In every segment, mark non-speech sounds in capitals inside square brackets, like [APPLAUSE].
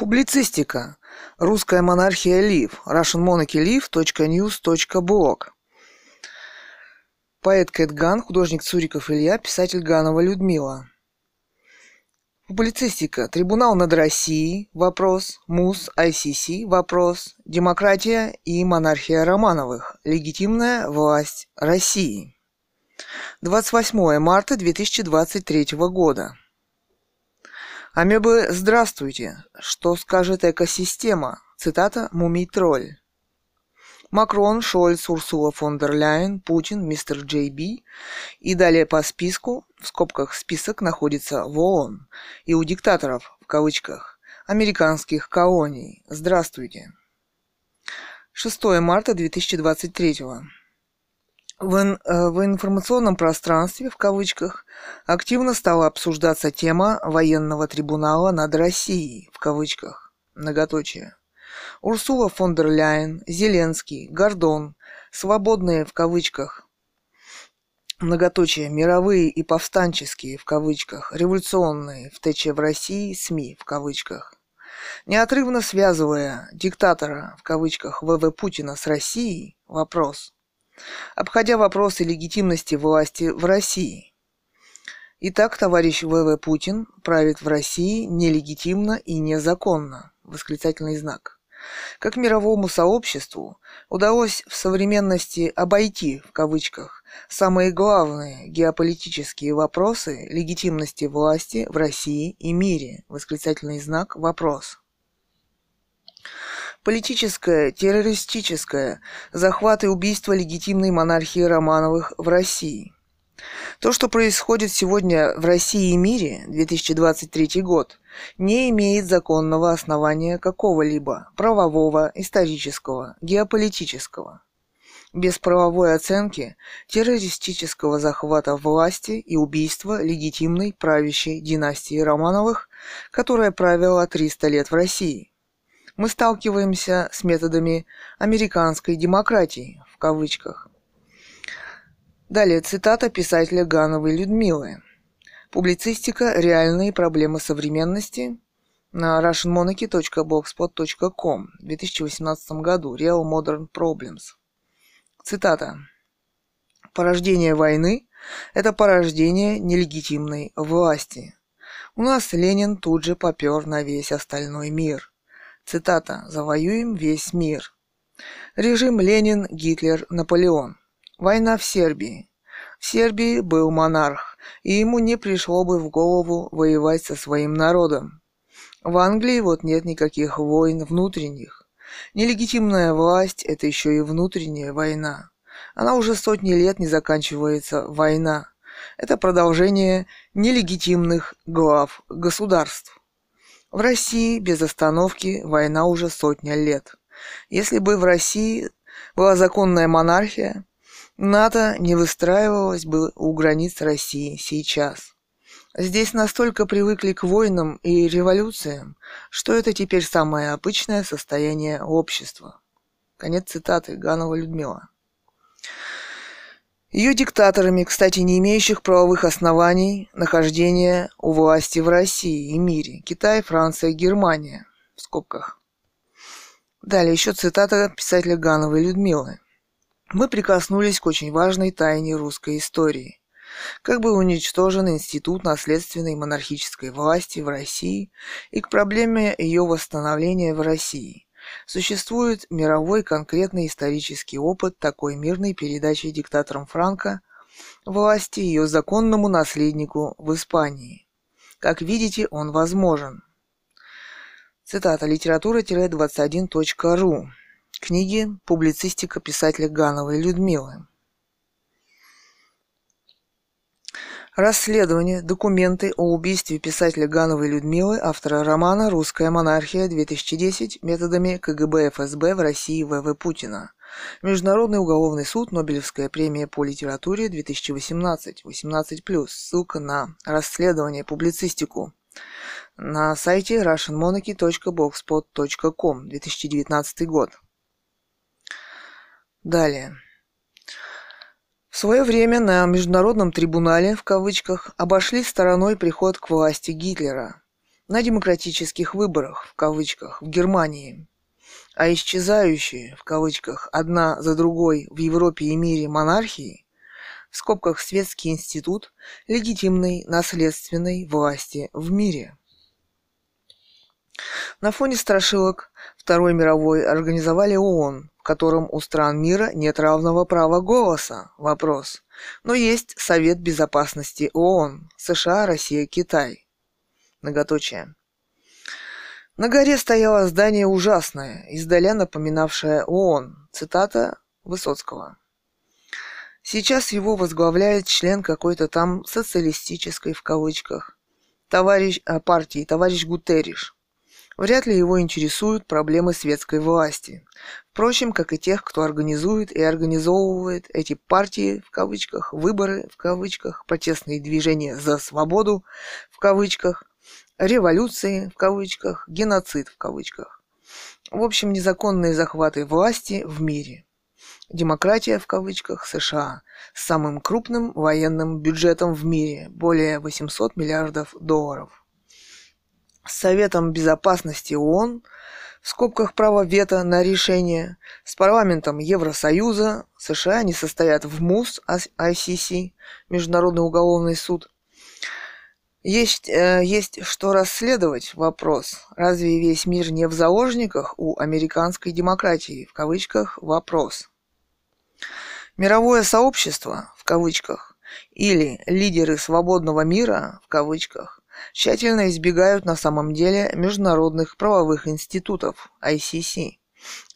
Публицистика. Русская монархия Лив. russianmonarchylive.news.blog Поэт Кэт Ган, художник Цуриков Илья, писатель Ганова Людмила. Публицистика. Трибунал над Россией. Вопрос. МУС. ICC. Вопрос. Демократия и монархия Романовых. Легитимная власть России. 28 марта 2023 года. Амебы, здравствуйте. Что скажет экосистема? Цитата «Мумий тролль». Макрон, Шольц, Урсула фон дер Ляйен, Путин, мистер Джей Би и далее по списку, в скобках список находится в ООН, и у диктаторов, в кавычках, американских колоний. Здравствуйте. 6 марта 2023 в, э, в информационном пространстве, в кавычках, активно стала обсуждаться тема военного трибунала над Россией, в кавычках, многоточие. Урсула фон дер Ляйен, Зеленский, Гордон, свободные, в кавычках, многоточие, мировые и повстанческие, в кавычках, революционные, в ТЧ в России, СМИ, в кавычках, неотрывно связывая диктатора, в кавычках, ВВ Путина с Россией, вопрос – обходя вопросы легитимности власти в России. Итак, товарищ ВВ Путин правит в России нелегитимно и незаконно. Восклицательный знак. Как мировому сообществу удалось в современности обойти, в кавычках, самые главные геополитические вопросы легитимности власти в России и мире. Восклицательный знак вопрос политическое, террористическое, захват и убийство легитимной монархии Романовых в России. То, что происходит сегодня в России и мире, 2023 год, не имеет законного основания какого-либо правового, исторического, геополитического. Без правовой оценки террористического захвата власти и убийства легитимной правящей династии Романовых, которая правила 300 лет в России – мы сталкиваемся с методами американской демократии, в кавычках. Далее цитата писателя Гановой Людмилы. Публицистика «Реальные проблемы современности» на russianmonarchy.blogspot.com в 2018 году. Real Modern Problems. Цитата. Порождение войны – это порождение нелегитимной власти. У нас Ленин тут же попер на весь остальной мир. Цитата «Завоюем весь мир». Режим Ленин, Гитлер, Наполеон. Война в Сербии. В Сербии был монарх, и ему не пришло бы в голову воевать со своим народом. В Англии вот нет никаких войн внутренних. Нелегитимная власть – это еще и внутренняя война. Она уже сотни лет не заканчивается война. Это продолжение нелегитимных глав государств. В России без остановки война уже сотня лет. Если бы в России была законная монархия, НАТО не выстраивалось бы у границ России сейчас. Здесь настолько привыкли к войнам и революциям, что это теперь самое обычное состояние общества. Конец цитаты Ганова Людмила. Ее диктаторами, кстати, не имеющих правовых оснований нахождения у власти в России и мире. Китай, Франция, Германия. В скобках. Далее еще цитата писателя Гановой Людмилы. Мы прикоснулись к очень важной тайне русской истории. Как был уничтожен институт наследственной монархической власти в России и к проблеме ее восстановления в России – Существует мировой конкретный исторический опыт такой мирной передачи диктатором Франко власти ее законному наследнику в Испании. Как видите, он возможен. Цитата литература-21.ру Книги «Публицистика писателя Гановой Людмилы». Расследование. Документы о убийстве писателя Гановой Людмилы, автора романа «Русская монархия-2010. Методами КГБ ФСБ в России В.В. Путина». Международный уголовный суд, Нобелевская премия по литературе 2018, 18+. Ссылка на расследование, публицистику на сайте russianmonarchy.blogspot.com 2019 год. Далее. Свое время на Международном трибунале, в кавычках, обошли стороной приход к власти Гитлера. на демократических выборах, в кавычках, в Германии, а исчезающие, в кавычках, одна за другой в Европе и мире монархии, в скобках светский институт легитимной наследственной власти в мире. На фоне страшилок Второй мировой организовали ООН, в котором у стран мира нет равного права голоса. Вопрос. Но есть Совет Безопасности ООН, США, Россия, Китай. Многоточие. На горе стояло здание ужасное, издаля напоминавшее ООН. Цитата Высоцкого. Сейчас его возглавляет член какой-то там социалистической в кавычках товарищ, а, партии, товарищ Гутерриш. Вряд ли его интересуют проблемы светской власти. Впрочем, как и тех, кто организует и организовывает эти партии, в кавычках, выборы, в кавычках, протестные движения за свободу, в кавычках, революции, в кавычках, геноцид, в кавычках. В общем, незаконные захваты власти в мире. Демократия, в кавычках, США с самым крупным военным бюджетом в мире, более 800 миллиардов долларов. Советом Безопасности ООН – в скобках право вето на решение, с парламентом Евросоюза, США не состоят в МУС, ICC, Международный уголовный суд. Есть, э, есть что расследовать вопрос. Разве весь мир не в заложниках у американской демократии? В кавычках вопрос. Мировое сообщество, в кавычках, или лидеры свободного мира, в кавычках, тщательно избегают на самом деле международных правовых институтов ICC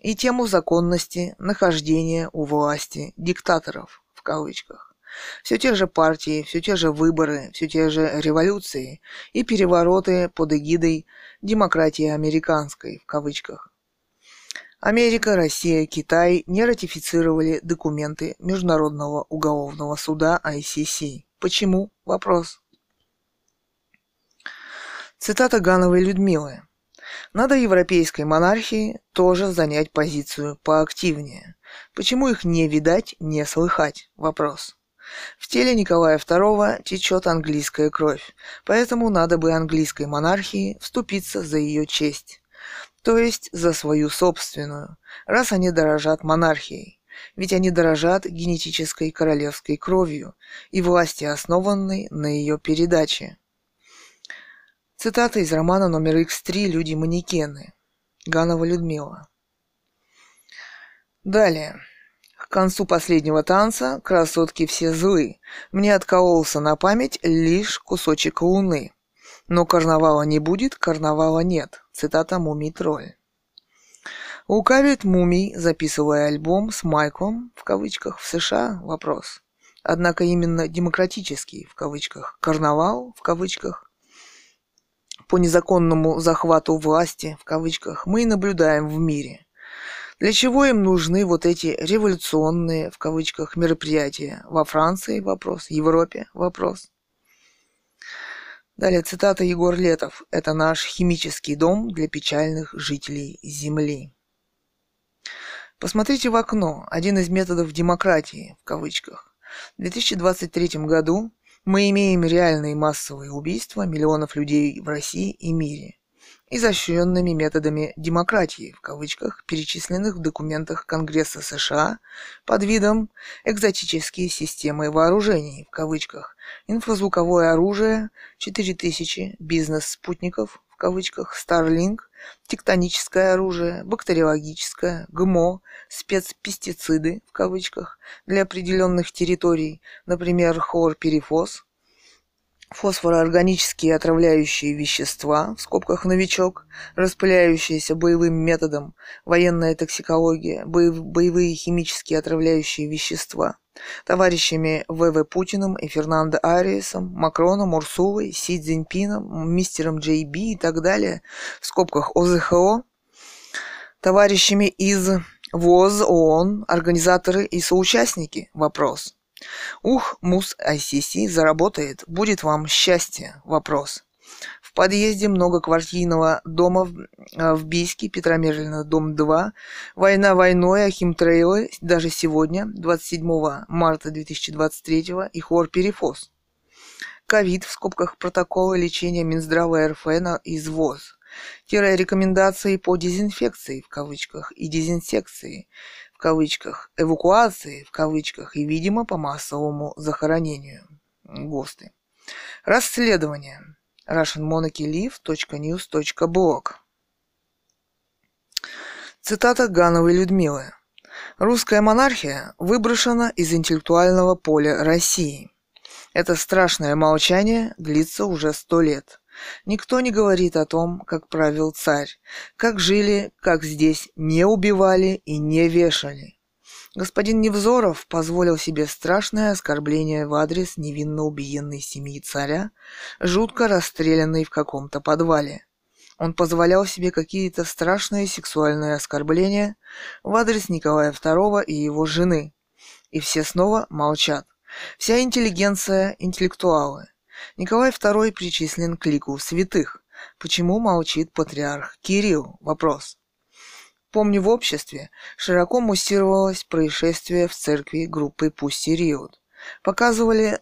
и тему законности нахождения у власти диктаторов в кавычках. Все те же партии, все те же выборы, все те же революции и перевороты под эгидой демократии американской в кавычках. Америка, Россия, Китай не ратифицировали документы Международного уголовного суда ICC. Почему? Вопрос. Цитата Гановой Людмилы. Надо европейской монархии тоже занять позицию поактивнее. Почему их не видать, не слыхать? Вопрос. В теле Николая II течет английская кровь, поэтому надо бы английской монархии вступиться за ее честь, то есть за свою собственную, раз они дорожат монархией. Ведь они дорожат генетической королевской кровью и власти, основанной на ее передаче. Цитата из романа номер X3 «Люди-манекены». Ганова Людмила. Далее. К концу последнего танца красотки все злы. Мне откололся на память лишь кусочек луны. Но карнавала не будет, карнавала нет. Цитата «Мумий тролль». Лукавит мумий, записывая альбом с Майклом, в кавычках, в США, вопрос. Однако именно демократический, в кавычках, карнавал, в кавычках, по незаконному захвату власти, в кавычках, мы и наблюдаем в мире. Для чего им нужны вот эти революционные, в кавычках, мероприятия? Во Франции вопрос, в Европе вопрос. Далее цитата Егор Летов. Это наш химический дом для печальных жителей Земли. Посмотрите в окно. Один из методов демократии, в кавычках. В 2023 году мы имеем реальные массовые убийства миллионов людей в России и мире, изощренными методами «демократии», в кавычках, перечисленных в документах Конгресса США под видом «экзотические системы вооружений», в кавычках, инфразвуковое оружие, 4000 бизнес-спутников, в кавычках, Starlink, тектоническое оружие, бактериологическое, ГМО, спецпестициды, в кавычках, для определенных территорий, например, хлорперифос, фосфороорганические отравляющие вещества, в скобках новичок, распыляющиеся боевым методом, военная токсикология, боевые химические отравляющие вещества, товарищами В.В. Путиным и Фернандо Ариесом, Макроном, Урсулой, Си Цзиньпином, мистером Джей Би и так далее, в скобках ОЗХО, товарищами из ВОЗ, ООН, организаторы и соучастники? Вопрос. Ух, МУС ICC заработает, будет вам счастье. Вопрос. Подъезде многоквартирного дома в, э, в Бийске, Петра Мерлина, дом 2, война войной, а химтрейлы даже сегодня, 27 марта 2023, и хор Перефос. ковид в скобках протоколы лечения Минздрава РФ на извоз, рекомендации по дезинфекции в кавычках и дезинсекции в кавычках, эвакуации в кавычках и, видимо, по массовому захоронению. ГОСТы. Расследование. russianmonarchylive.news.blog Цитата Гановой Людмилы. Русская монархия выброшена из интеллектуального поля России. Это страшное молчание длится уже сто лет. Никто не говорит о том, как правил царь, как жили, как здесь не убивали и не вешали. Господин Невзоров позволил себе страшное оскорбление в адрес невинно убиенной семьи царя, жутко расстрелянной в каком-то подвале. Он позволял себе какие-то страшные сексуальные оскорбления в адрес Николая II и его жены. И все снова молчат. Вся интеллигенция – интеллектуалы. Николай II причислен к лику святых. Почему молчит патриарх Кирилл? Вопрос. Помню, в обществе широко муссировалось происшествие в церкви группы Пусси Риот. Показывали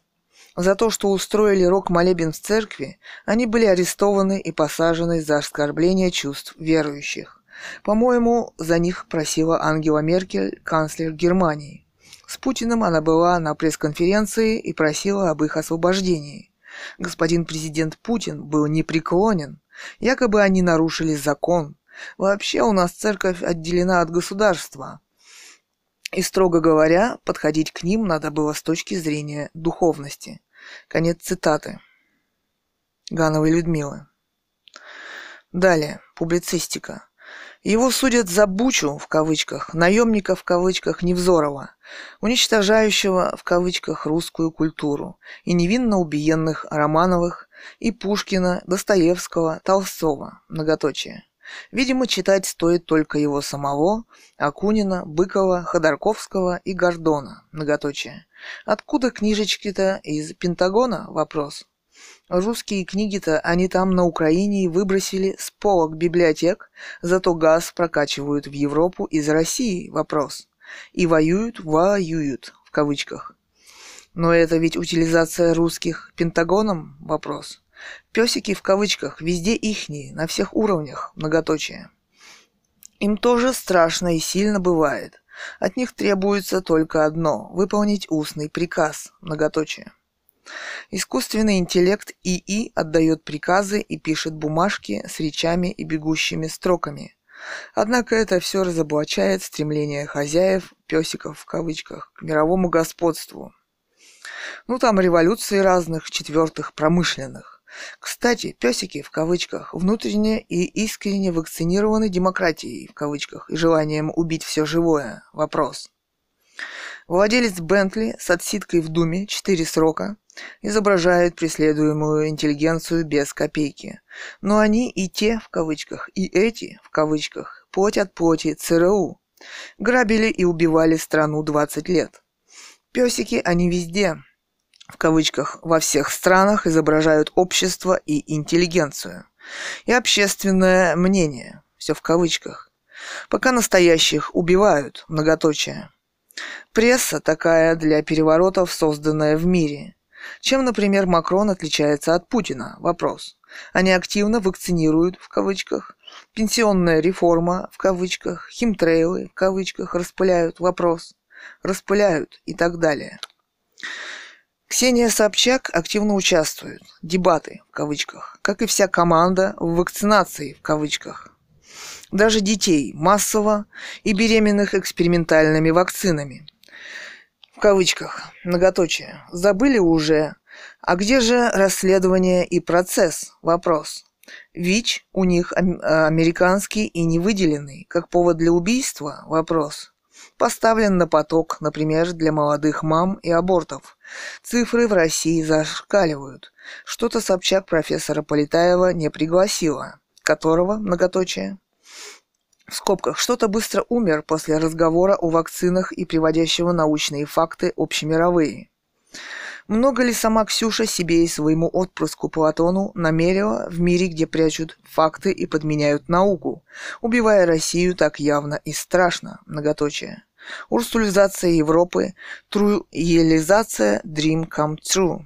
за то, что устроили рок-молебен в церкви, они были арестованы и посажены за оскорбление чувств верующих. По-моему, за них просила Ангела Меркель, канцлер Германии. С Путиным она была на пресс-конференции и просила об их освобождении. Господин президент Путин был непреклонен. Якобы они нарушили закон. Вообще у нас церковь отделена от государства. И, строго говоря, подходить к ним надо было с точки зрения духовности. Конец цитаты. Гановой Людмилы. Далее. Публицистика. Его судят за бучу, в кавычках, наемника, в кавычках, Невзорова, уничтожающего, в кавычках, русскую культуру, и невинно убиенных Романовых, и Пушкина, Достоевского, Толстого, многоточие. Видимо, читать стоит только его самого, Акунина, Быкова, Ходорковского и Гордона, многоточие. Откуда книжечки-то из Пентагона? Вопрос. Русские книги-то они там на Украине выбросили с полок библиотек, зато газ прокачивают в Европу из России. Вопрос. И воюют, воюют, в кавычках. Но это ведь утилизация русских Пентагоном? Вопрос. Песики в кавычках везде ихние, на всех уровнях, многоточие. Им тоже страшно и сильно бывает. От них требуется только одно – выполнить устный приказ, многоточие. Искусственный интеллект ИИ отдает приказы и пишет бумажки с речами и бегущими строками. Однако это все разоблачает стремление хозяев, песиков в кавычках, к мировому господству. Ну там революции разных, четвертых, промышленных. Кстати, песики в кавычках внутренне и искренне вакцинированы демократией в кавычках и желанием убить все живое. Вопрос. Владелец Бентли с отсидкой в Думе 4 срока изображает преследуемую интеллигенцию без копейки. Но они и те, в кавычках, и эти, в кавычках, плоть от плоти ЦРУ. Грабили и убивали страну 20 лет. Песики они везде, в кавычках, во всех странах изображают общество и интеллигенцию. И общественное мнение, все в кавычках. Пока настоящих убивают, многоточие. Пресса такая для переворотов, созданная в мире. Чем, например, Макрон отличается от Путина? Вопрос. Они активно вакцинируют, в кавычках, пенсионная реформа, в кавычках, химтрейлы, в кавычках, распыляют, вопрос, распыляют и так далее. Ксения Собчак активно участвует, дебаты, в кавычках, как и вся команда в вакцинации, в кавычках. Даже детей массово и беременных экспериментальными вакцинами кавычках, многоточие, забыли уже. А где же расследование и процесс? Вопрос. ВИЧ у них американский и не выделенный, как повод для убийства? Вопрос. Поставлен на поток, например, для молодых мам и абортов. Цифры в России зашкаливают. Что-то Собчак профессора Полетаева не пригласила, которого, многоточие, в скобках, что-то быстро умер после разговора о вакцинах и приводящего научные факты общемировые. Много ли сама Ксюша себе и своему отпрыску Платону намерила в мире, где прячут факты и подменяют науку, убивая Россию так явно и страшно, многоточие. Урсулизация Европы, труелизация Dream Come True.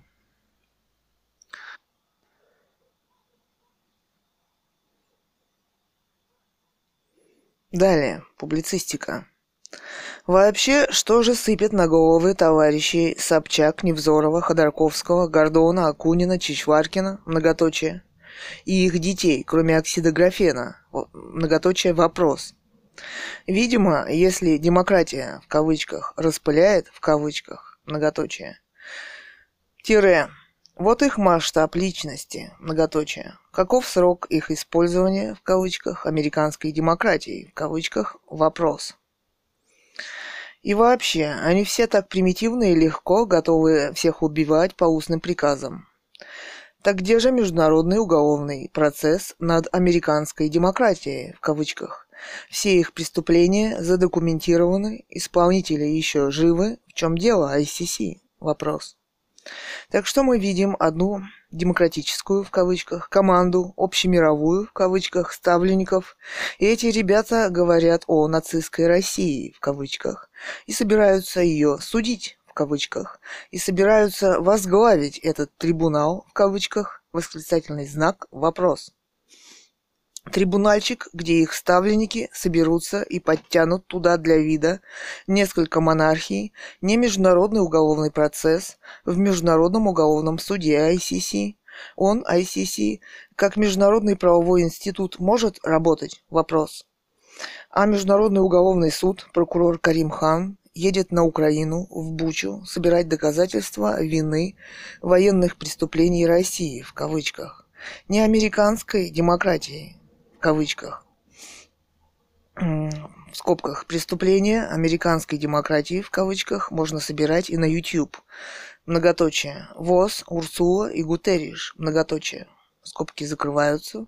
Далее, публицистика. Вообще, что же сыпет на головы товарищей Собчак, Невзорова, Ходорковского, Гордона, Акунина, Чичваркина, многоточие, и их детей, кроме оксидографена, многоточие вопрос. Видимо, если демократия, в кавычках, распыляет, в кавычках, многоточие, тире, вот их масштаб личности, многоточие. Каков срок их использования, в кавычках, американской демократии, в кавычках, вопрос. И вообще, они все так примитивно и легко готовы всех убивать по устным приказам. Так где же международный уголовный процесс над американской демократией, в кавычках? Все их преступления задокументированы, исполнители еще живы. В чем дело, ICC? Вопрос. Так что мы видим одну демократическую, в кавычках, команду, общемировую, в кавычках, ставленников. И эти ребята говорят о нацистской России, в кавычках, и собираются ее судить, в кавычках, и собираются возглавить этот трибунал, в кавычках, восклицательный знак, вопрос трибунальчик, где их ставленники соберутся и подтянут туда для вида несколько монархий, не международный уголовный процесс в Международном уголовном суде ICC. Он, ICC, как международный правовой институт может работать? Вопрос. А Международный уголовный суд, прокурор Карим Хан, едет на Украину, в Бучу, собирать доказательства вины военных преступлений России, в кавычках, не американской демократии, в кавычках, в скобках, преступления американской демократии, в кавычках, можно собирать и на YouTube. Многоточие. ВОЗ, Урсула и Гутерриш. Многоточие. Скобки закрываются.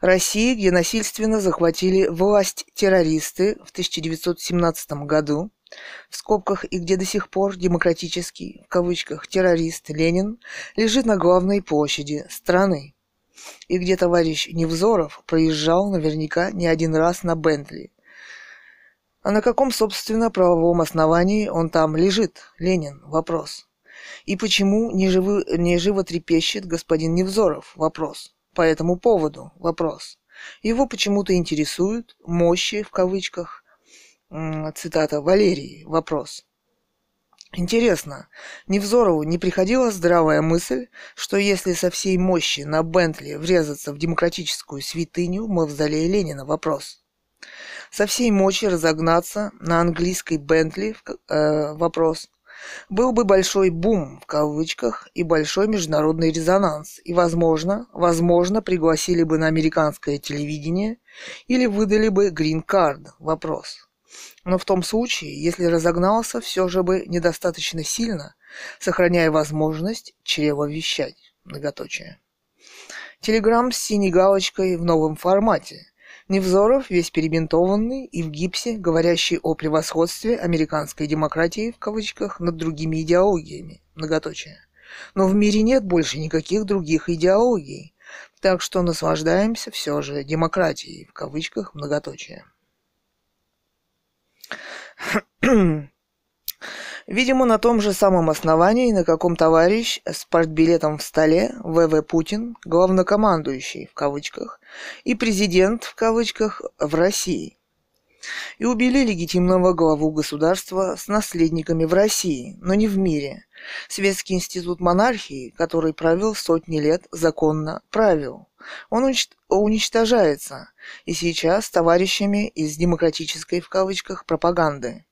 России, где насильственно захватили власть террористы в 1917 году, в скобках и где до сих пор демократический, в кавычках, террорист Ленин лежит на главной площади страны и где товарищ Невзоров проезжал наверняка не один раз на Бентли. А на каком, собственно, правовом основании он там лежит, Ленин? Вопрос. И почему не, живы, не живо трепещет господин Невзоров? Вопрос. По этому поводу? Вопрос. Его почему-то интересуют мощи, в кавычках, цитата Валерии, вопрос. Интересно, Невзорову не приходила здравая мысль, что если со всей мощи на Бентли врезаться в демократическую святыню мавзолея Ленина? Вопрос. Со всей мощи разогнаться на английской Бентли? Э, вопрос. Был бы большой бум, в кавычках, и большой международный резонанс, и, возможно, возможно, пригласили бы на американское телевидение или выдали бы грин-кард. Вопрос. Но в том случае, если разогнался, все же бы недостаточно сильно, сохраняя возможность чревовещать. Многоточие. Телеграмм с синей галочкой в новом формате. Невзоров, весь перебинтованный и в гипсе, говорящий о превосходстве американской демократии в кавычках над другими идеологиями. Многоточие. Но в мире нет больше никаких других идеологий. Так что наслаждаемся все же демократией в кавычках многоточие. [CLEARS THROAT] Видимо, на том же самом основании, на каком товарищ с партбилетом в столе ВВ Путин, главнокомандующий в кавычках, и президент в кавычках в России. И убили легитимного главу государства с наследниками в России, но не в мире. Светский институт монархии, который правил сотни лет, законно правил. Он уничтожается, и сейчас товарищами из демократической в кавычках пропаганды.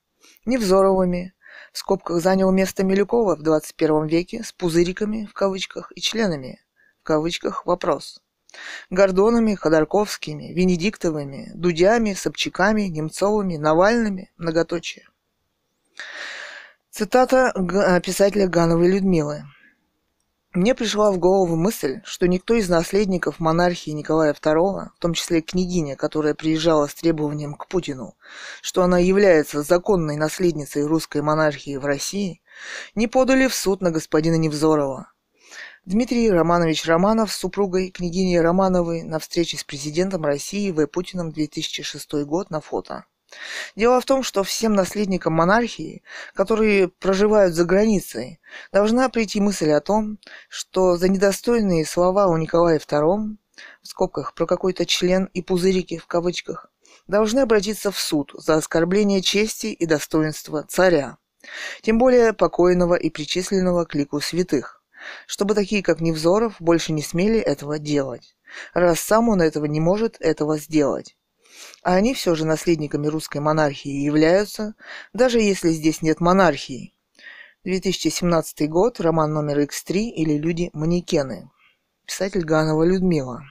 Невзоровыми, в скобках занял место Милюкова в 21 веке с пузыриками в кавычках и членами в кавычках вопрос. Гордонами, Ходорковскими, Венедиктовыми, Дудями, Собчаками, Немцовыми, Навальными, многоточие. Цитата писателя Гановой Людмилы. Мне пришла в голову мысль, что никто из наследников монархии Николая II, в том числе княгиня, которая приезжала с требованием к Путину, что она является законной наследницей русской монархии в России, не подали в суд на господина Невзорова. Дмитрий Романович Романов с супругой княгиней Романовой на встрече с президентом России В. Путиным 2006 год на фото. Дело в том, что всем наследникам монархии, которые проживают за границей, должна прийти мысль о том, что за недостойные слова у Николая II, в скобках про какой-то член и пузырики в кавычках, должны обратиться в суд за оскорбление чести и достоинства царя, тем более покойного и причисленного к лику святых, чтобы такие, как Невзоров, больше не смели этого делать, раз сам он этого не может этого сделать. А они все же наследниками русской монархии являются, даже если здесь нет монархии. 2017 год, роман номер X3 или «Люди-манекены». Писатель Ганова Людмила.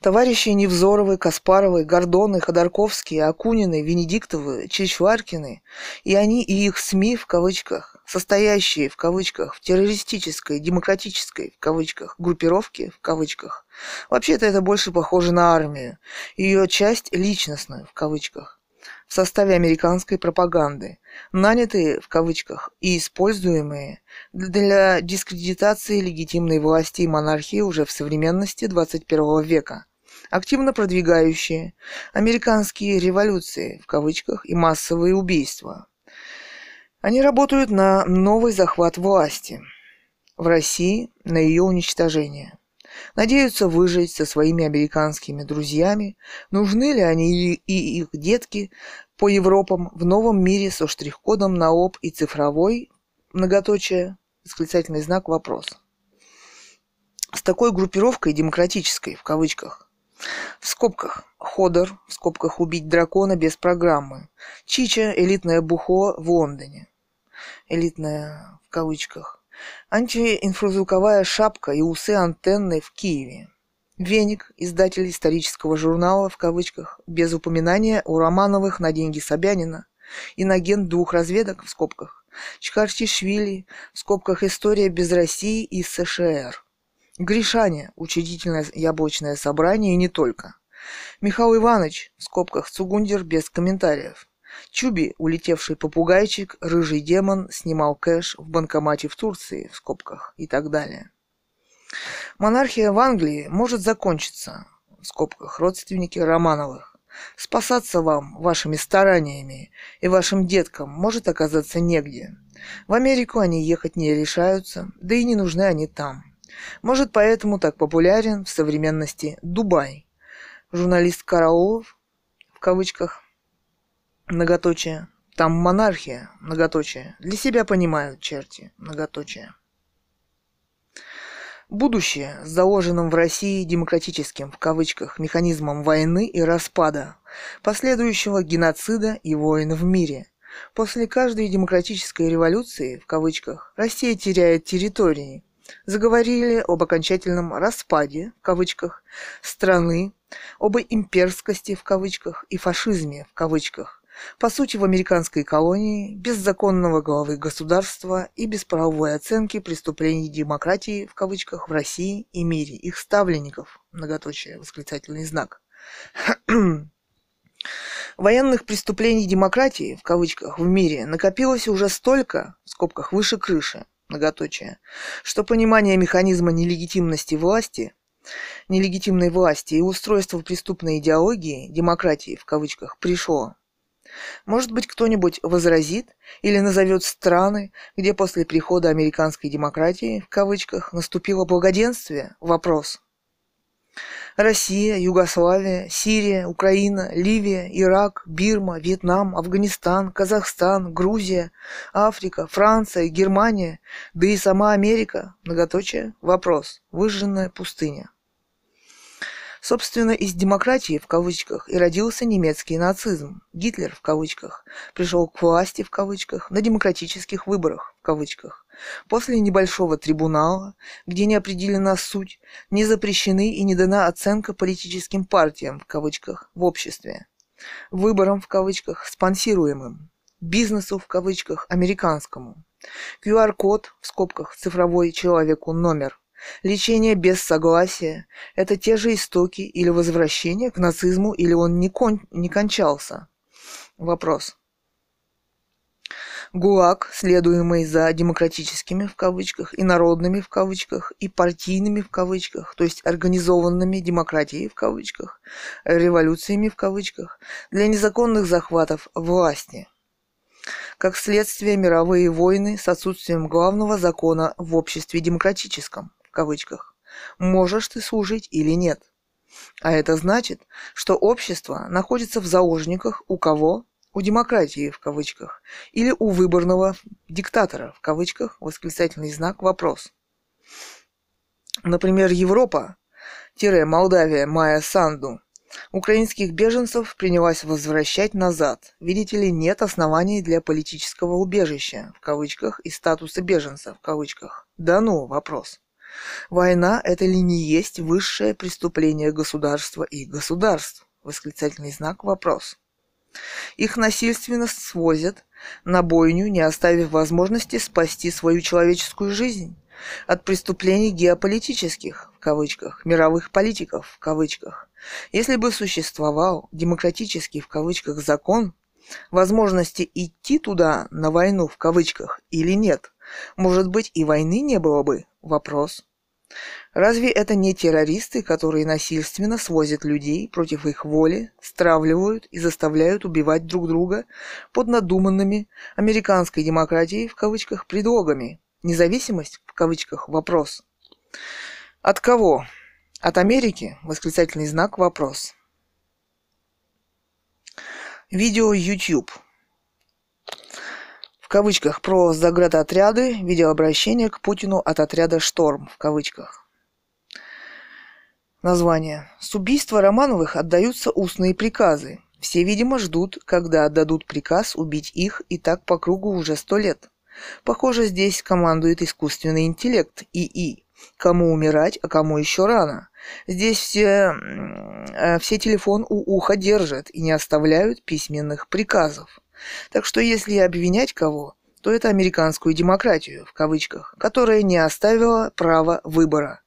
Товарищи Невзоровы, Каспаровы, Гордоны, Ходорковские, Акунины, Венедиктовы, Чичваркины и они и их СМИ в кавычках, состоящие в кавычках в террористической, демократической в кавычках группировке в кавычках. Вообще-то это больше похоже на армию, ее часть личностную в кавычках в составе американской пропаганды, нанятые в кавычках и используемые для дискредитации легитимной власти и монархии уже в современности 21 века активно продвигающие американские революции в кавычках и массовые убийства. Они работают на новый захват власти в России, на ее уничтожение. Надеются выжить со своими американскими друзьями, нужны ли они и их детки по Европам в новом мире со штрих-кодом на ОП и цифровой, многоточие, восклицательный знак, вопрос. С такой группировкой демократической, в кавычках, в скобках Ходор, в скобках убить дракона без программы. Чича – элитное бухо в Лондоне. Элитное в кавычках. Антиинфразвуковая шапка и усы антенны в Киеве. Веник, издатель исторического журнала в кавычках, без упоминания у Романовых на деньги Собянина. Инагент двух разведок в скобках. Чхартишвили в скобках история без России и США. Гришане, учредительное яблочное собрание и не только. Михаил Иванович, в скобках Цугундер без комментариев. Чуби, улетевший попугайчик, рыжий демон, снимал кэш в банкомате в Турции, в скобках, и так далее. Монархия в Англии может закончиться, в скобках, родственники Романовых. Спасаться вам вашими стараниями и вашим деткам может оказаться негде. В Америку они ехать не решаются, да и не нужны они там. Может, поэтому так популярен в современности Дубай. Журналист Караулов, в кавычках, многоточие, там монархия, многоточие, для себя понимают черти, многоточие. Будущее с заложенным в России демократическим, в кавычках, механизмом войны и распада, последующего геноцида и войн в мире. После каждой демократической революции, в кавычках, Россия теряет территории, заговорили об окончательном «распаде» в кавычках страны, об имперскости в кавычках и фашизме в кавычках, по сути в американской колонии, без законного главы государства и без правовой оценки преступлений демократии в кавычках в России и мире, их ставленников, многоточие, восклицательный знак. [CLEARS THROAT] Военных преступлений демократии, в кавычках, в мире накопилось уже столько, в скобках, выше крыши, многоточие, что понимание механизма нелегитимности власти, нелегитимной власти и устройства преступной идеологии, демократии в кавычках, пришло. Может быть, кто-нибудь возразит или назовет страны, где после прихода американской демократии, в кавычках, наступило благоденствие? Вопрос. Россия, Югославия, Сирия, Украина, Ливия, Ирак, Бирма, Вьетнам, Афганистан, Казахстан, Грузия, Африка, Франция, Германия, да и сама Америка, многоточие, вопрос, выжженная пустыня. Собственно, из демократии в кавычках и родился немецкий нацизм. Гитлер в кавычках пришел к власти в кавычках на демократических выборах в кавычках. После небольшого трибунала, где не определена суть, не запрещены и не дана оценка политическим партиям в кавычках в обществе. Выборам в кавычках спонсируемым. Бизнесу в кавычках американскому. QR-код в скобках цифровой человеку номер Лечение без согласия – это те же истоки или возвращение к нацизму, или он не, кон... не кончался? Вопрос. ГУЛАГ, следуемый за демократическими в кавычках и народными в кавычках и партийными в кавычках, то есть организованными демократией в кавычках, революциями в кавычках, для незаконных захватов власти. Как следствие мировые войны с отсутствием главного закона в обществе демократическом – кавычках, можешь ты служить или нет. А это значит, что общество находится в заложниках у кого? У демократии в кавычках. Или у выборного диктатора в кавычках, восклицательный знак, вопрос. Например, Европа, Молдавия, Майя Санду, украинских беженцев принялась возвращать назад. Видите ли, нет оснований для политического убежища, в кавычках, и статуса беженца, в кавычках. Да ну, вопрос. Война – это ли не есть высшее преступление государства и государств? Восклицательный знак вопрос. Их насильственно свозят на бойню, не оставив возможности спасти свою человеческую жизнь от преступлений геополитических, в кавычках, мировых политиков, в кавычках. Если бы существовал демократический, в кавычках, закон, возможности идти туда, на войну, в кавычках, или нет, может быть, и войны не было бы, Вопрос. Разве это не террористы, которые насильственно свозят людей против их воли, стравливают и заставляют убивать друг друга под надуманными «американской демократией» в кавычках предлогами? Независимость в кавычках вопрос. От кого? От Америки? Восклицательный знак вопрос. Видео YouTube кавычках про заградотряды, видеообращение к Путину от отряда «Шторм» в кавычках. Название. С убийства Романовых отдаются устные приказы. Все, видимо, ждут, когда отдадут приказ убить их, и так по кругу уже сто лет. Похоже, здесь командует искусственный интеллект, ИИ. Кому умирать, а кому еще рано. Здесь все, э, все телефон у уха держат и не оставляют письменных приказов. Так что если обвинять кого, то это американскую демократию, в кавычках, которая не оставила права выбора.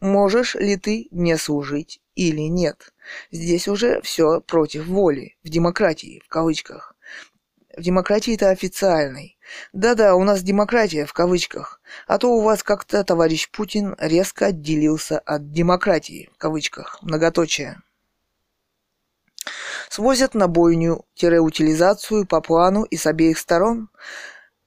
Можешь ли ты мне служить или нет? Здесь уже все против воли, в демократии, в кавычках. В демократии это официальной. Да-да, у нас демократия в кавычках. А то у вас как-то товарищ Путин резко отделился от демократии в кавычках. Многоточие свозят на бойню-утилизацию по плану и с обеих сторон.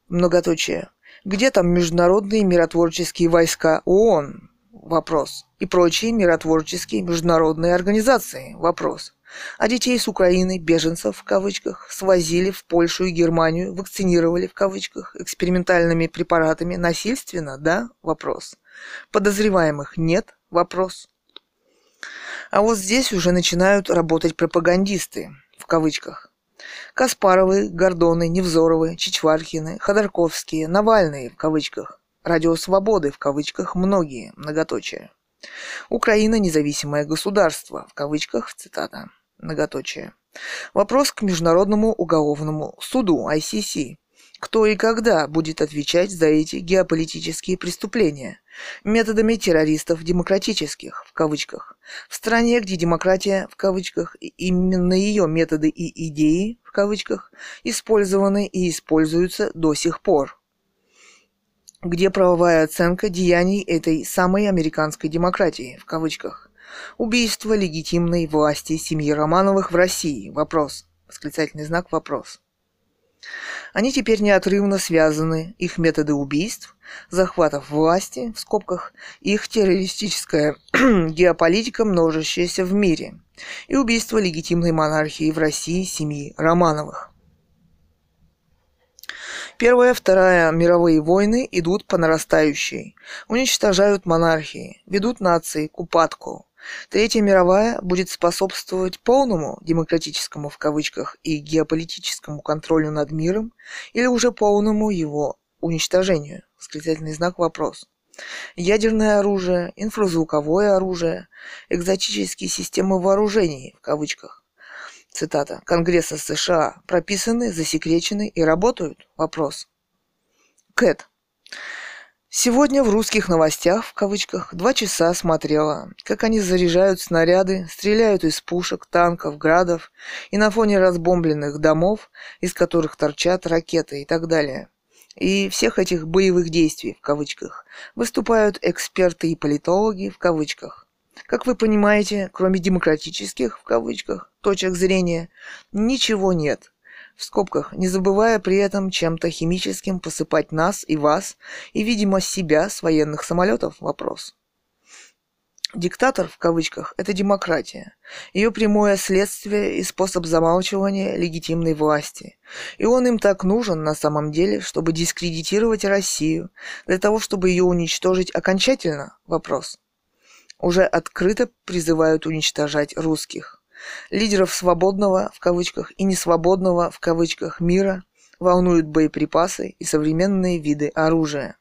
Многоточие. Где там международные миротворческие войска ООН? Вопрос. И прочие миротворческие международные организации? Вопрос. А детей с Украины, беженцев в кавычках, свозили в Польшу и Германию, вакцинировали в кавычках экспериментальными препаратами насильственно, да? Вопрос. Подозреваемых нет? Вопрос. А вот здесь уже начинают работать пропагандисты, в кавычках. Каспаровы, Гордоны, Невзоровы, Чичваркины, Ходорковские, Навальные, в кавычках. Радио Свободы, в кавычках, многие, многоточие. Украина – независимое государство, в кавычках, цитата, многоточие. Вопрос к Международному уголовному суду, ICC. Кто и когда будет отвечать за эти геополитические преступления? Методами террористов демократических, в кавычках. В стране, где демократия, в кавычках, именно ее методы и идеи, в кавычках, использованы и используются до сих пор. Где правовая оценка деяний этой самой американской демократии, в кавычках. Убийство легитимной власти семьи Романовых в России. Вопрос. Восклицательный знак вопрос. Они теперь неотрывно связаны, их методы убийств, захватов власти, в скобках, их террористическая [CLEARS THROAT] геополитика, множащаяся в мире, и убийство легитимной монархии в России семьи Романовых. Первая, Вторая мировые войны идут по нарастающей, уничтожают монархии, ведут нации к упадку, Третья мировая будет способствовать полному демократическому в кавычках и геополитическому контролю над миром или уже полному его уничтожению? Восклицательный знак вопрос. Ядерное оружие, инфразвуковое оружие, экзотические системы вооружений в кавычках. Цитата. Конгресса США прописаны, засекречены и работают? Вопрос. Кэт. Сегодня в русских новостях, в кавычках, два часа смотрела, как они заряжают снаряды, стреляют из пушек, танков, градов и на фоне разбомбленных домов, из которых торчат ракеты и так далее. И всех этих боевых действий, в кавычках, выступают эксперты и политологи, в кавычках. Как вы понимаете, кроме демократических, в кавычках, точек зрения, ничего нет – в скобках, не забывая при этом чем-то химическим посыпать нас и вас, и, видимо, себя с военных самолетов? Вопрос. Диктатор, в кавычках, это демократия. Ее прямое следствие и способ замалчивания легитимной власти. И он им так нужен на самом деле, чтобы дискредитировать Россию, для того, чтобы ее уничтожить окончательно? Вопрос. Уже открыто призывают уничтожать русских. Лидеров свободного, в кавычках, и несвободного, в кавычках, мира волнуют боеприпасы и современные виды оружия.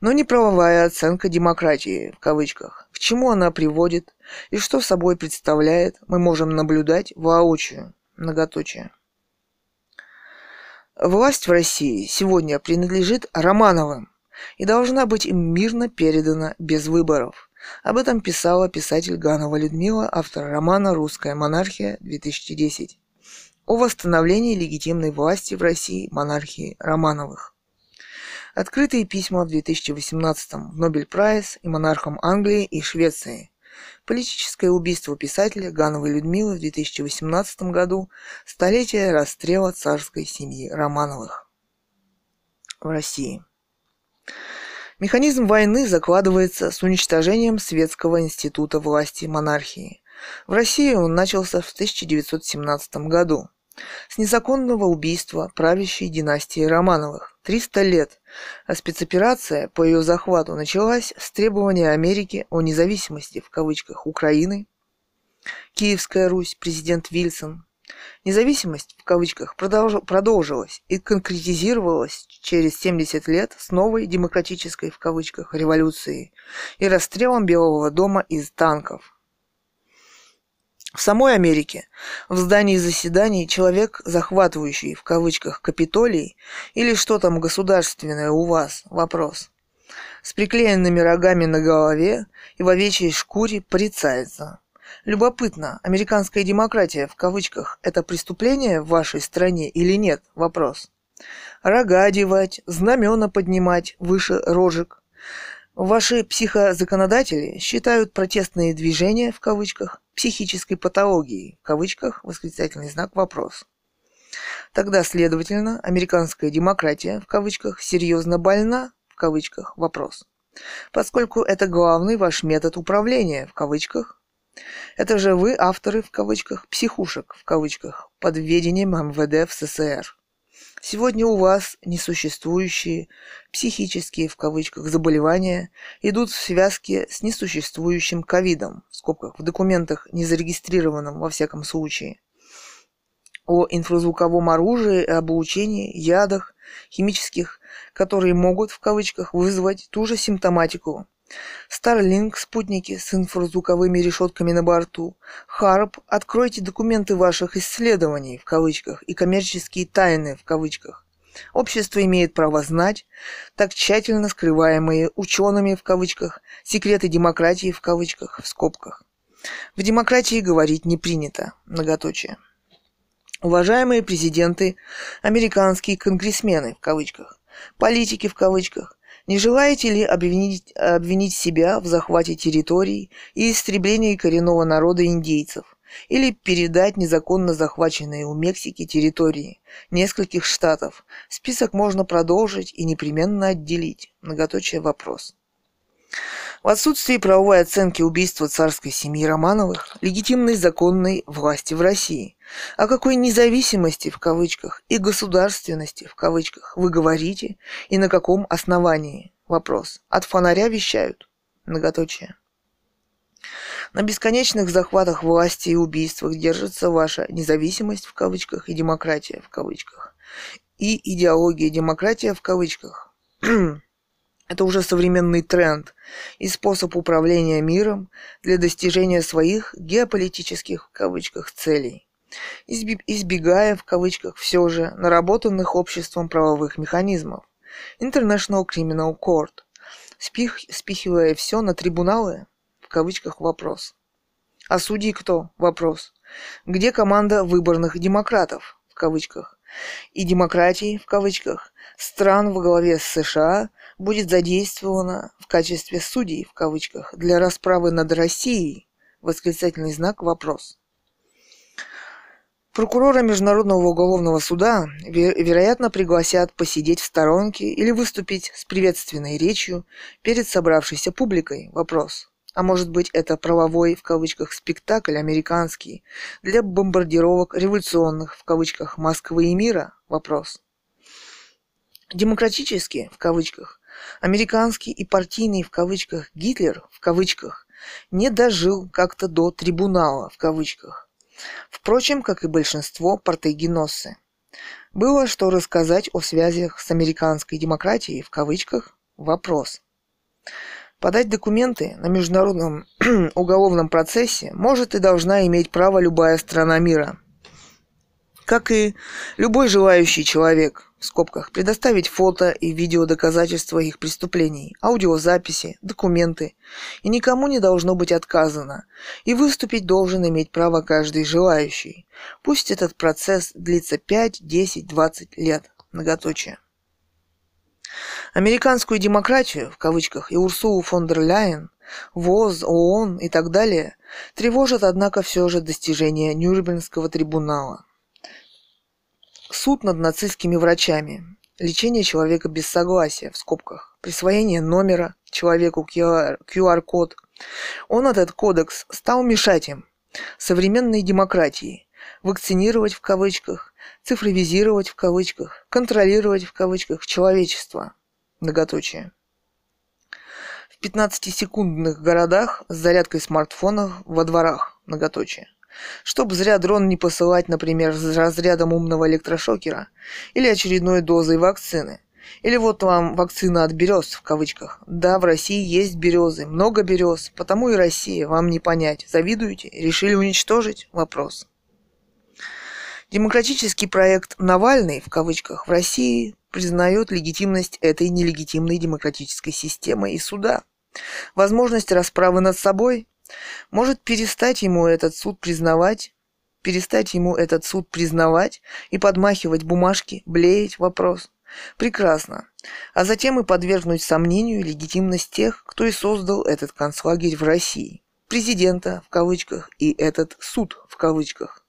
Но не правовая оценка демократии, в кавычках, к чему она приводит и что собой представляет, мы можем наблюдать воочию, многоточие. Власть в России сегодня принадлежит Романовым и должна быть им мирно передана без выборов. Об этом писала писатель Ганова Людмила, автор романа «Русская монархия-2010» о восстановлении легитимной власти в России монархии Романовых. Открытые письма в 2018 в Нобель Прайс и монархам Англии и Швеции. Политическое убийство писателя Гановой Людмилы в 2018 году. Столетие расстрела царской семьи Романовых. В России. Механизм войны закладывается с уничтожением Светского института власти монархии. В России он начался в 1917 году с незаконного убийства правящей династии Романовых. 300 лет, а спецоперация по ее захвату началась с требования Америки о независимости в кавычках Украины, Киевская Русь, президент Вильсон. Независимость в кавычках продолжилась и конкретизировалась через 70 лет с новой демократической в кавычках революцией и расстрелом Белого дома из танков – в самой Америке, в здании заседаний, человек, захватывающий, в кавычках, Капитолий, или что там государственное у вас, вопрос, с приклеенными рогами на голове и в овечьей шкуре порицается. Любопытно, американская демократия, в кавычках, это преступление в вашей стране или нет? Вопрос. Рога одевать, знамена поднимать выше рожек, Ваши психозаконодатели считают протестные движения, в кавычках, психической патологией, в кавычках, восклицательный знак вопрос. Тогда, следовательно, американская демократия, в кавычках, серьезно больна, в кавычках, вопрос. Поскольку это главный ваш метод управления, в кавычках, это же вы авторы, в кавычках, психушек, в кавычках, под введением МВД в СССР. Сегодня у вас несуществующие психические в кавычках заболевания идут в связке с несуществующим ковидом, в скобках, в документах, не зарегистрированном во всяком случае, о инфразвуковом оружии, об улучшении, ядах, химических, которые могут в кавычках вызвать ту же симптоматику Starlink спутники с инфразвуковыми решетками на борту. Харп, откройте документы ваших исследований в кавычках и коммерческие тайны в кавычках. Общество имеет право знать, так тщательно скрываемые учеными в кавычках, секреты демократии в кавычках, в скобках. В демократии говорить не принято. Многоточие. Уважаемые президенты, американские конгрессмены в кавычках, политики в кавычках, не желаете ли обвинить, обвинить себя в захвате территорий и истреблении коренного народа индейцев? Или передать незаконно захваченные у Мексики территории нескольких штатов? Список можно продолжить и непременно отделить. Многоточие вопрос. В отсутствии правовой оценки убийства царской семьи Романовых, легитимной законной власти в России, о какой независимости в кавычках и государственности в кавычках вы говорите и на каком основании? Вопрос. От фонаря вещают? Многоточие. На бесконечных захватах власти и убийствах держится ваша независимость в кавычках и демократия в кавычках. И идеология демократия в кавычках. [CLEARS THROAT] Это уже современный тренд и способ управления миром для достижения своих геополитических в кавычках целей, избегая в кавычках все же наработанных обществом правовых механизмов. International Criminal Court, спих, спихивая все на трибуналы, в кавычках вопрос. А судьи кто? Вопрос. Где команда выборных демократов? В кавычках. И демократии, в кавычках, стран во главе с США, будет задействована в качестве судей, в кавычках, для расправы над Россией, восклицательный знак вопрос. Прокурора Международного уголовного суда, вероятно, пригласят посидеть в сторонке или выступить с приветственной речью перед собравшейся публикой. Вопрос. А может быть, это правовой, в кавычках, спектакль американский для бомбардировок революционных, в кавычках, Москвы и мира? Вопрос. Демократический, в кавычках, американский и партийный, в кавычках, Гитлер, в кавычках, не дожил как-то до трибунала, в кавычках. Впрочем, как и большинство партейгеноссы. Было что рассказать о связях с американской демократией, в кавычках, вопрос. Подать документы на международном [CLEARS THROAT] уголовном процессе может и должна иметь право любая страна мира. Как и любой желающий человек, в скобках, предоставить фото и видео доказательства их преступлений, аудиозаписи, документы, и никому не должно быть отказано, и выступить должен иметь право каждый желающий. Пусть этот процесс длится 5, 10, 20 лет. Многоточие. Американскую демократию, в кавычках, и Урсулу фон дер Ляйен, ВОЗ, ООН и так далее, тревожат, однако, все же достижения Нюрнбергского трибунала. Суд над нацистскими врачами. Лечение человека без согласия, в скобках. Присвоение номера человеку QR-код. Он, этот кодекс, стал мешать им, современной демократии, вакцинировать в кавычках, цифровизировать в кавычках, контролировать в кавычках человечество. Многоточие. В 15-секундных городах с зарядкой смартфонов во дворах. Многоточие. Чтобы зря дрон не посылать, например, с разрядом умного электрошокера или очередной дозой вакцины. Или вот вам вакцина от берез, в кавычках. Да, в России есть березы, много берез, потому и Россия, вам не понять. Завидуете? Решили уничтожить? Вопрос. Демократический проект «Навальный» в кавычках в России признает легитимность этой нелегитимной демократической системы и суда. Возможность расправы над собой может перестать ему этот суд признавать, перестать ему этот суд признавать и подмахивать бумажки, блеять вопрос. Прекрасно. А затем и подвергнуть сомнению легитимность тех, кто и создал этот концлагерь в России. Президента, в кавычках, и этот суд, в кавычках.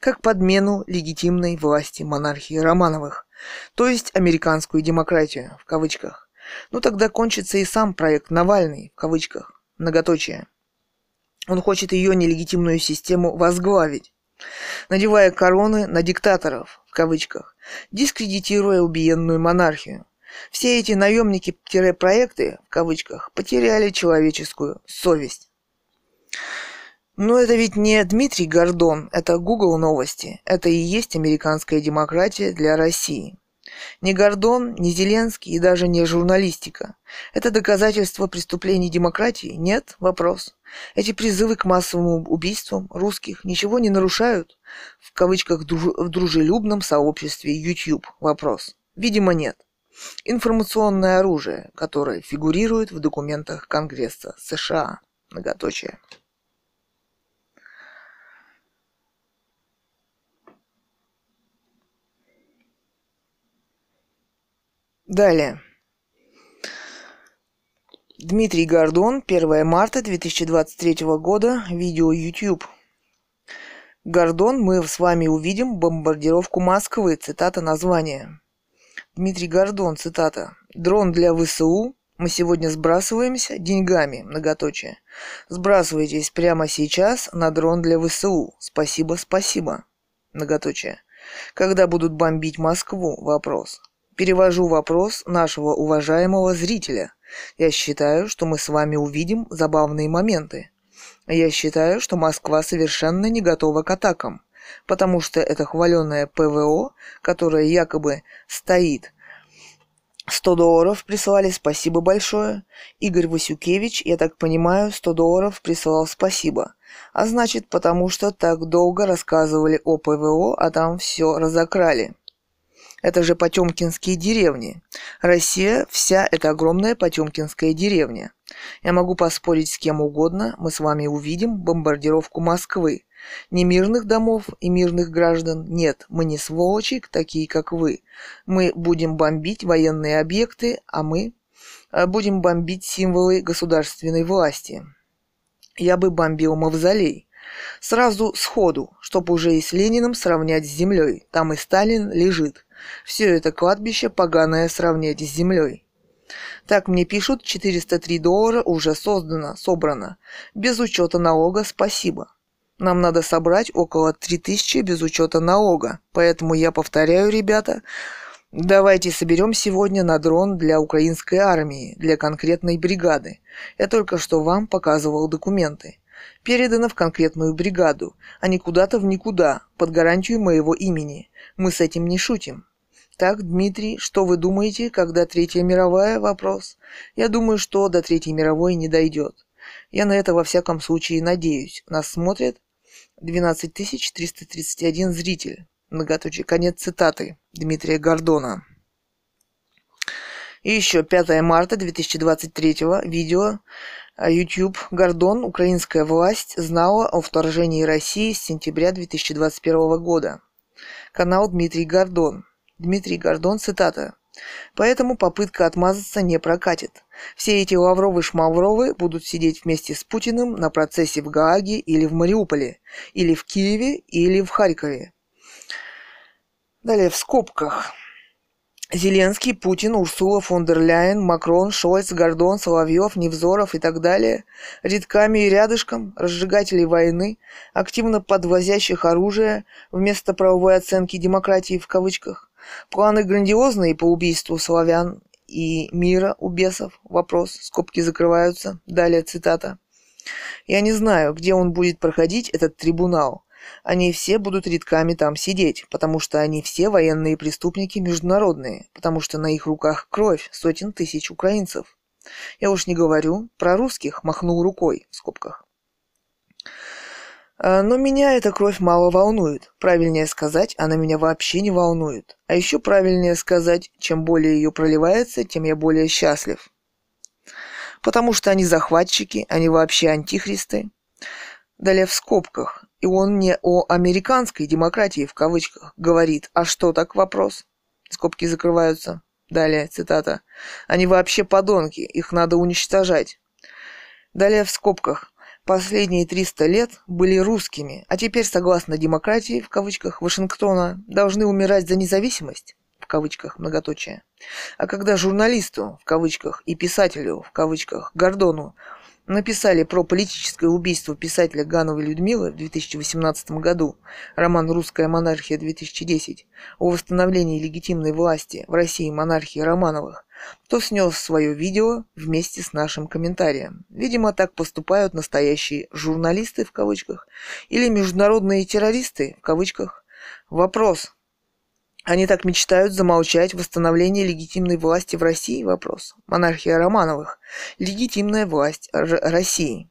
Как подмену легитимной власти монархии Романовых, то есть американскую демократию, в кавычках. Ну тогда кончится и сам проект Навальный, в кавычках, многоточие. Он хочет ее нелегитимную систему возглавить, надевая короны на диктаторов, в кавычках, дискредитируя убиенную монархию. Все эти наемники-проекты, в кавычках, потеряли человеческую совесть. Но это ведь не Дмитрий Гордон, это Google новости. Это и есть американская демократия для России. Ни Гордон, ни Зеленский и даже не журналистика. Это доказательство преступлений демократии? Нет? Вопрос. Эти призывы к массовым убийствам русских ничего не нарушают? В кавычках в дружелюбном сообществе YouTube? Вопрос. Видимо, нет. Информационное оружие, которое фигурирует в документах Конгресса США. Многоточие. Далее. Дмитрий Гордон, 1 марта 2023 года, видео YouTube. Гордон, мы с вами увидим бомбардировку Москвы, цитата названия. Дмитрий Гордон, цитата. Дрон для ВСУ. Мы сегодня сбрасываемся деньгами, многоточие. Сбрасывайтесь прямо сейчас на дрон для ВСУ. Спасибо, спасибо. Многоточие. Когда будут бомбить Москву? Вопрос. Перевожу вопрос нашего уважаемого зрителя. Я считаю, что мы с вами увидим забавные моменты. Я считаю, что Москва совершенно не готова к атакам, потому что это хваленное ПВО, которое якобы стоит 100 долларов прислали, спасибо большое. Игорь Васюкевич, я так понимаю, 100 долларов присылал спасибо. А значит, потому что так долго рассказывали о ПВО, а там все разокрали. Это же Потемкинские деревни. Россия вся это огромная Потемкинская деревня. Я могу поспорить с кем угодно, мы с вами увидим бомбардировку Москвы. Ни мирных домов и мирных граждан нет, мы не сволочи, такие как вы. Мы будем бомбить военные объекты, а мы э, будем бомбить символы государственной власти. Я бы бомбил мавзолей. Сразу сходу, чтобы уже и с Лениным сравнять с землей. Там и Сталин лежит. Все это кладбище поганое сравнять с землей. Так мне пишут, 403 доллара уже создано, собрано. Без учета налога спасибо. Нам надо собрать около 3000 без учета налога. Поэтому я повторяю, ребята, давайте соберем сегодня на дрон для украинской армии, для конкретной бригады. Я только что вам показывал документы. Передано в конкретную бригаду, а не куда-то в никуда, под гарантию моего имени. Мы с этим не шутим. Так, Дмитрий, что вы думаете, когда Третья мировая? Вопрос. Я думаю, что до Третьей мировой не дойдет. Я на это во всяком случае надеюсь. Нас смотрит 12 331 зритель. Многоточие. Конец цитаты Дмитрия Гордона. И еще 5 марта 2023 видео а, YouTube Гордон, украинская власть, знала о вторжении России с сентября 2021 года. Канал Дмитрий Гордон. Дмитрий Гордон, цитата. Поэтому попытка отмазаться не прокатит. Все эти лавровы-шмавровы будут сидеть вместе с Путиным на процессе в Гааге или в Мариуполе, или в Киеве, или в Харькове. Далее в скобках. Зеленский, Путин, Урсула фон дер Ляйен, Макрон, Шольц, Гордон, Соловьев, Невзоров и так далее, редками и рядышком, разжигателей войны, активно подвозящих оружие вместо правовой оценки демократии в кавычках, планы грандиозные по убийству славян и мира у бесов, вопрос, скобки закрываются, далее цитата. Я не знаю, где он будет проходить, этот трибунал, они все будут редками там сидеть, потому что они все военные преступники международные, потому что на их руках кровь сотен тысяч украинцев. Я уж не говорю про русских, махнул рукой в скобках. А, но меня эта кровь мало волнует. Правильнее сказать, она меня вообще не волнует. А еще правильнее сказать, чем более ее проливается, тем я более счастлив. Потому что они захватчики, они вообще антихристы. Далее в скобках. И он не о американской демократии в кавычках говорит. А что так вопрос? Скобки закрываются. Далее цитата. Они вообще подонки, их надо уничтожать. Далее в скобках. Последние 300 лет были русскими, а теперь, согласно демократии, в кавычках, Вашингтона, должны умирать за независимость, в кавычках, многоточие. А когда журналисту, в кавычках, и писателю, в кавычках, Гордону написали про политическое убийство писателя Гановой Людмилы в 2018 году, роман «Русская монархия-2010», о восстановлении легитимной власти в России монархии Романовых, то снес свое видео вместе с нашим комментарием. Видимо, так поступают настоящие «журналисты» в кавычках или международные террористы в кавычках. Вопрос, они так мечтают замолчать восстановление легитимной власти в России? Вопрос. Монархия Романовых. Легитимная власть Р- России.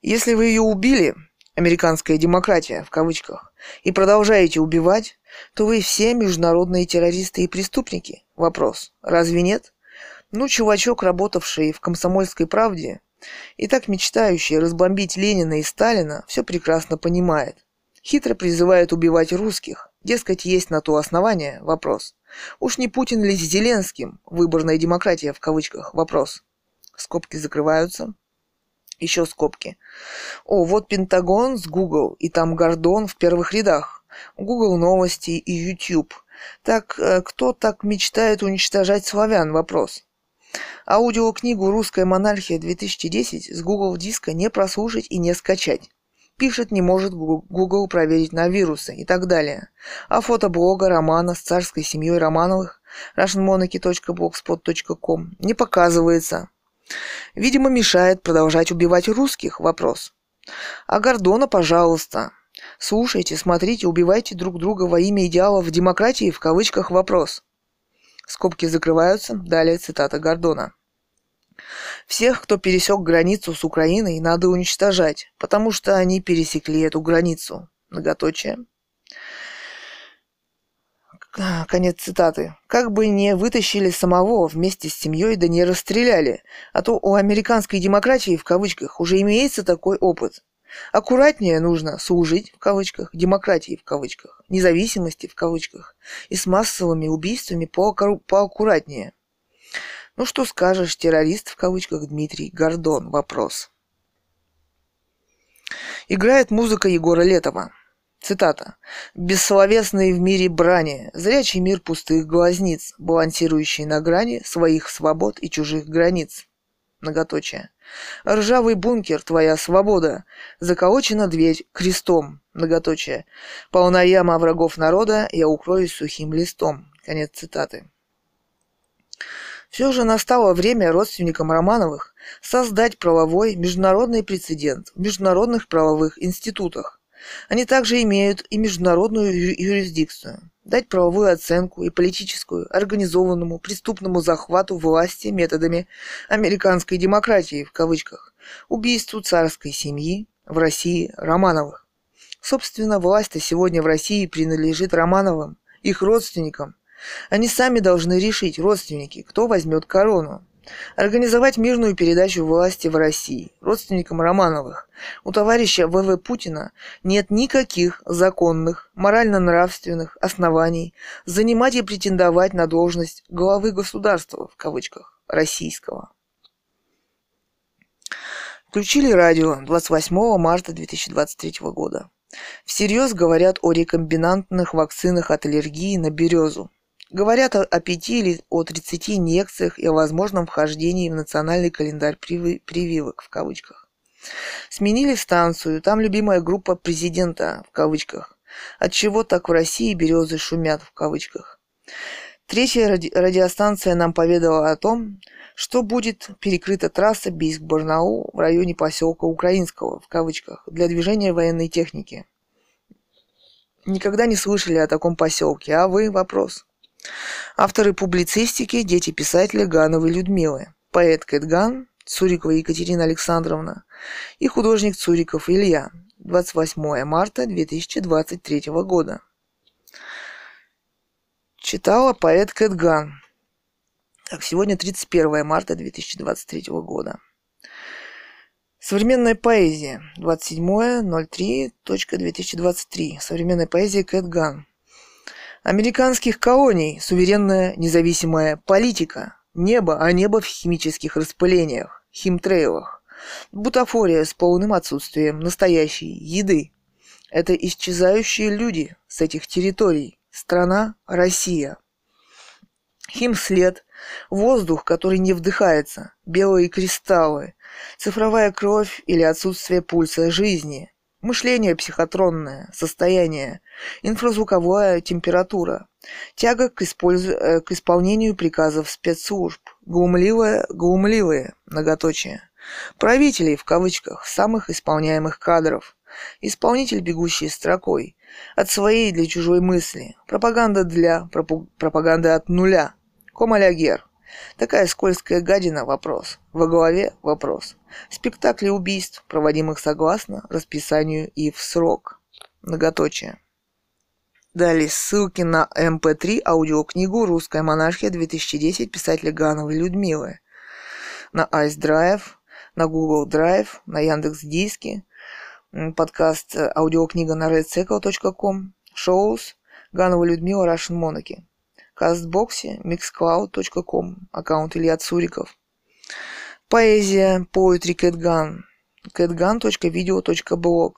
Если вы ее убили, американская демократия в кавычках, и продолжаете убивать, то вы все международные террористы и преступники. Вопрос. Разве нет? Ну, чувачок, работавший в «Комсомольской правде», и так мечтающий разбомбить Ленина и Сталина, все прекрасно понимает. Хитро призывает убивать русских. Дескать, есть на то основание? Вопрос. Уж не Путин ли с Зеленским? Выборная демократия в кавычках. Вопрос. Скобки закрываются. Еще скобки. О, вот Пентагон с Google, и там Гордон в первых рядах. Google новости и YouTube. Так э, кто так мечтает уничтожать славян? Вопрос. Аудиокнигу «Русская монархия 2010» с Google диска не прослушать и не скачать. Пишет, не может Google проверить на вирусы и так далее. А фотоблога романа с царской семьей Романовых russianmonarchy.blogspot.com не показывается. Видимо, мешает продолжать убивать русских. Вопрос. А Гордона, пожалуйста. Слушайте, смотрите, убивайте друг друга во имя идеалов демократии в кавычках вопрос. Скобки закрываются. Далее цитата Гордона. Всех, кто пересек границу с Украиной, надо уничтожать, потому что они пересекли эту границу. Многоточие. Конец цитаты. Как бы не вытащили самого вместе с семьей, да не расстреляли. А то у американской демократии, в кавычках, уже имеется такой опыт. Аккуратнее нужно служить, в кавычках, демократии, в кавычках, независимости, в кавычках, и с массовыми убийствами поаккуратнее. Ну что скажешь, террорист в кавычках Дмитрий Гордон? Вопрос. Играет музыка Егора Летова. Цитата. «Бессловесный в мире брани, зрячий мир пустых глазниц, балансирующий на грани своих свобод и чужих границ». Многоточие. «Ржавый бункер, твоя свобода, заколочена дверь крестом». Многоточие. «Полна яма врагов народа, я укроюсь сухим листом». Конец цитаты. Все же настало время родственникам Романовых создать правовой международный прецедент в международных правовых институтах. Они также имеют и международную юрисдикцию. Дать правовую оценку и политическую организованному преступному захвату власти методами «американской демократии» в кавычках, убийству царской семьи в России Романовых. Собственно, власть-то сегодня в России принадлежит Романовым, их родственникам, они сами должны решить, родственники, кто возьмет корону. Организовать мирную передачу власти в России родственникам Романовых. У товарища ВВ Путина нет никаких законных, морально-нравственных оснований занимать и претендовать на должность главы государства, в кавычках, российского. Включили радио 28 марта 2023 года. Всерьез говорят о рекомбинантных вакцинах от аллергии на березу. Говорят о, пяти или о тридцати инъекциях и о возможном вхождении в национальный календарь прививок в кавычках. Сменили станцию, там любимая группа президента в кавычках. От чего так в России березы шумят в кавычках. Третья ради- радиостанция нам поведала о том, что будет перекрыта трасса Бийск-Барнаул в районе поселка Украинского, в кавычках, для движения военной техники. Никогда не слышали о таком поселке, а вы? Вопрос. Авторы публицистики – дети писателя Гановой Людмилы, поэт Кэт Ган, Цурикова Екатерина Александровна и художник Цуриков Илья. 28 марта 2023 года. Читала поэт Кэт Ган. Так, сегодня 31 марта 2023 года. Современная поэзия. 27.03.2023. Современная поэзия Кэт Ган американских колоний, суверенная независимая политика, небо, а небо в химических распылениях, химтрейлах, бутафория с полным отсутствием настоящей еды. Это исчезающие люди с этих территорий, страна Россия. Химслед, воздух, который не вдыхается, белые кристаллы, цифровая кровь или отсутствие пульса жизни, мышление психотронное, состояние, инфразвуковая температура, тяга к, использ... Э, к исполнению приказов спецслужб, глумливое, глумливые, многоточие, правителей, в кавычках, самых исполняемых кадров, исполнитель, бегущий строкой, от своей для чужой мысли, пропаганда для, пропаганда от нуля, комалягер, Такая скользкая гадина – вопрос. Во главе – вопрос. Спектакли убийств, проводимых согласно расписанию и в срок. Многоточие. Далее ссылки на mp3 эм аудиокнигу «Русская монархия 2010» писателя Гановой Людмилы, на Ice Drive, на Google Drive, на Яндекс Диски, подкаст э, аудиокнига на redcycle.com, шоус Ганова Людмила Russian Monarchy, кастбоксе, mixcloud.com, аккаунт Илья Цуриков. Поэзия, poetry, catgun, catgun.video.blog.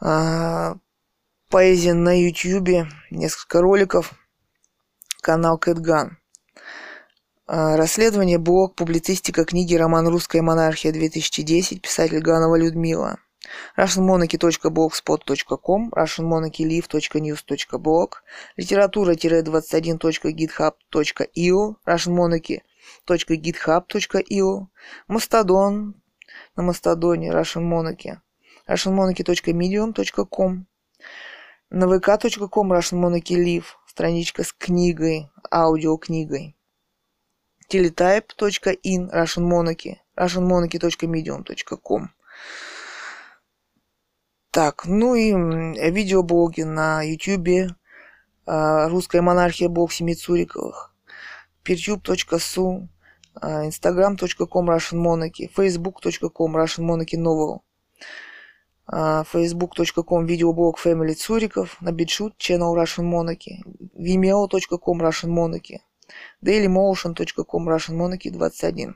А, поэзия на YouTube, несколько роликов, канал Кэтган. Расследование, блог, публицистика книги «Роман «Русская монархия» 2010», писатель Ганова Людмила. russianmonarchy.blogspot.com, russianmonarchylive.news.blog, литература-21.github.io, russianmonarchy.github.io, Мастодон на Мастодоне, Russian Monarchy, russianmonarchy.medium.com, на vk.com Russian Monarchy Live, страничка с книгой, аудиокнигой, teletype.in Russian Monarchy, russianmonarchy.medium.com. Так, ну и видеоблоги на ютюбе, русская монархия блог Семи Цуриковых, peertube.su, instagram.com Russian Monarchy, facebook.com Russian Monarchy Novel, facebook.com видеоблог Family Цуриков, на BitChute channel Russian Monarchy, vimeo.com Russian Monarchy, dailymotion.com Russian Monarchy 21.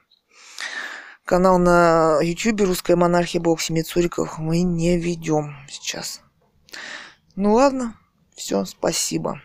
Канал на YouTube «Русская монархия» Бог Семи Цуриков мы не ведем сейчас. Ну ладно, все, спасибо.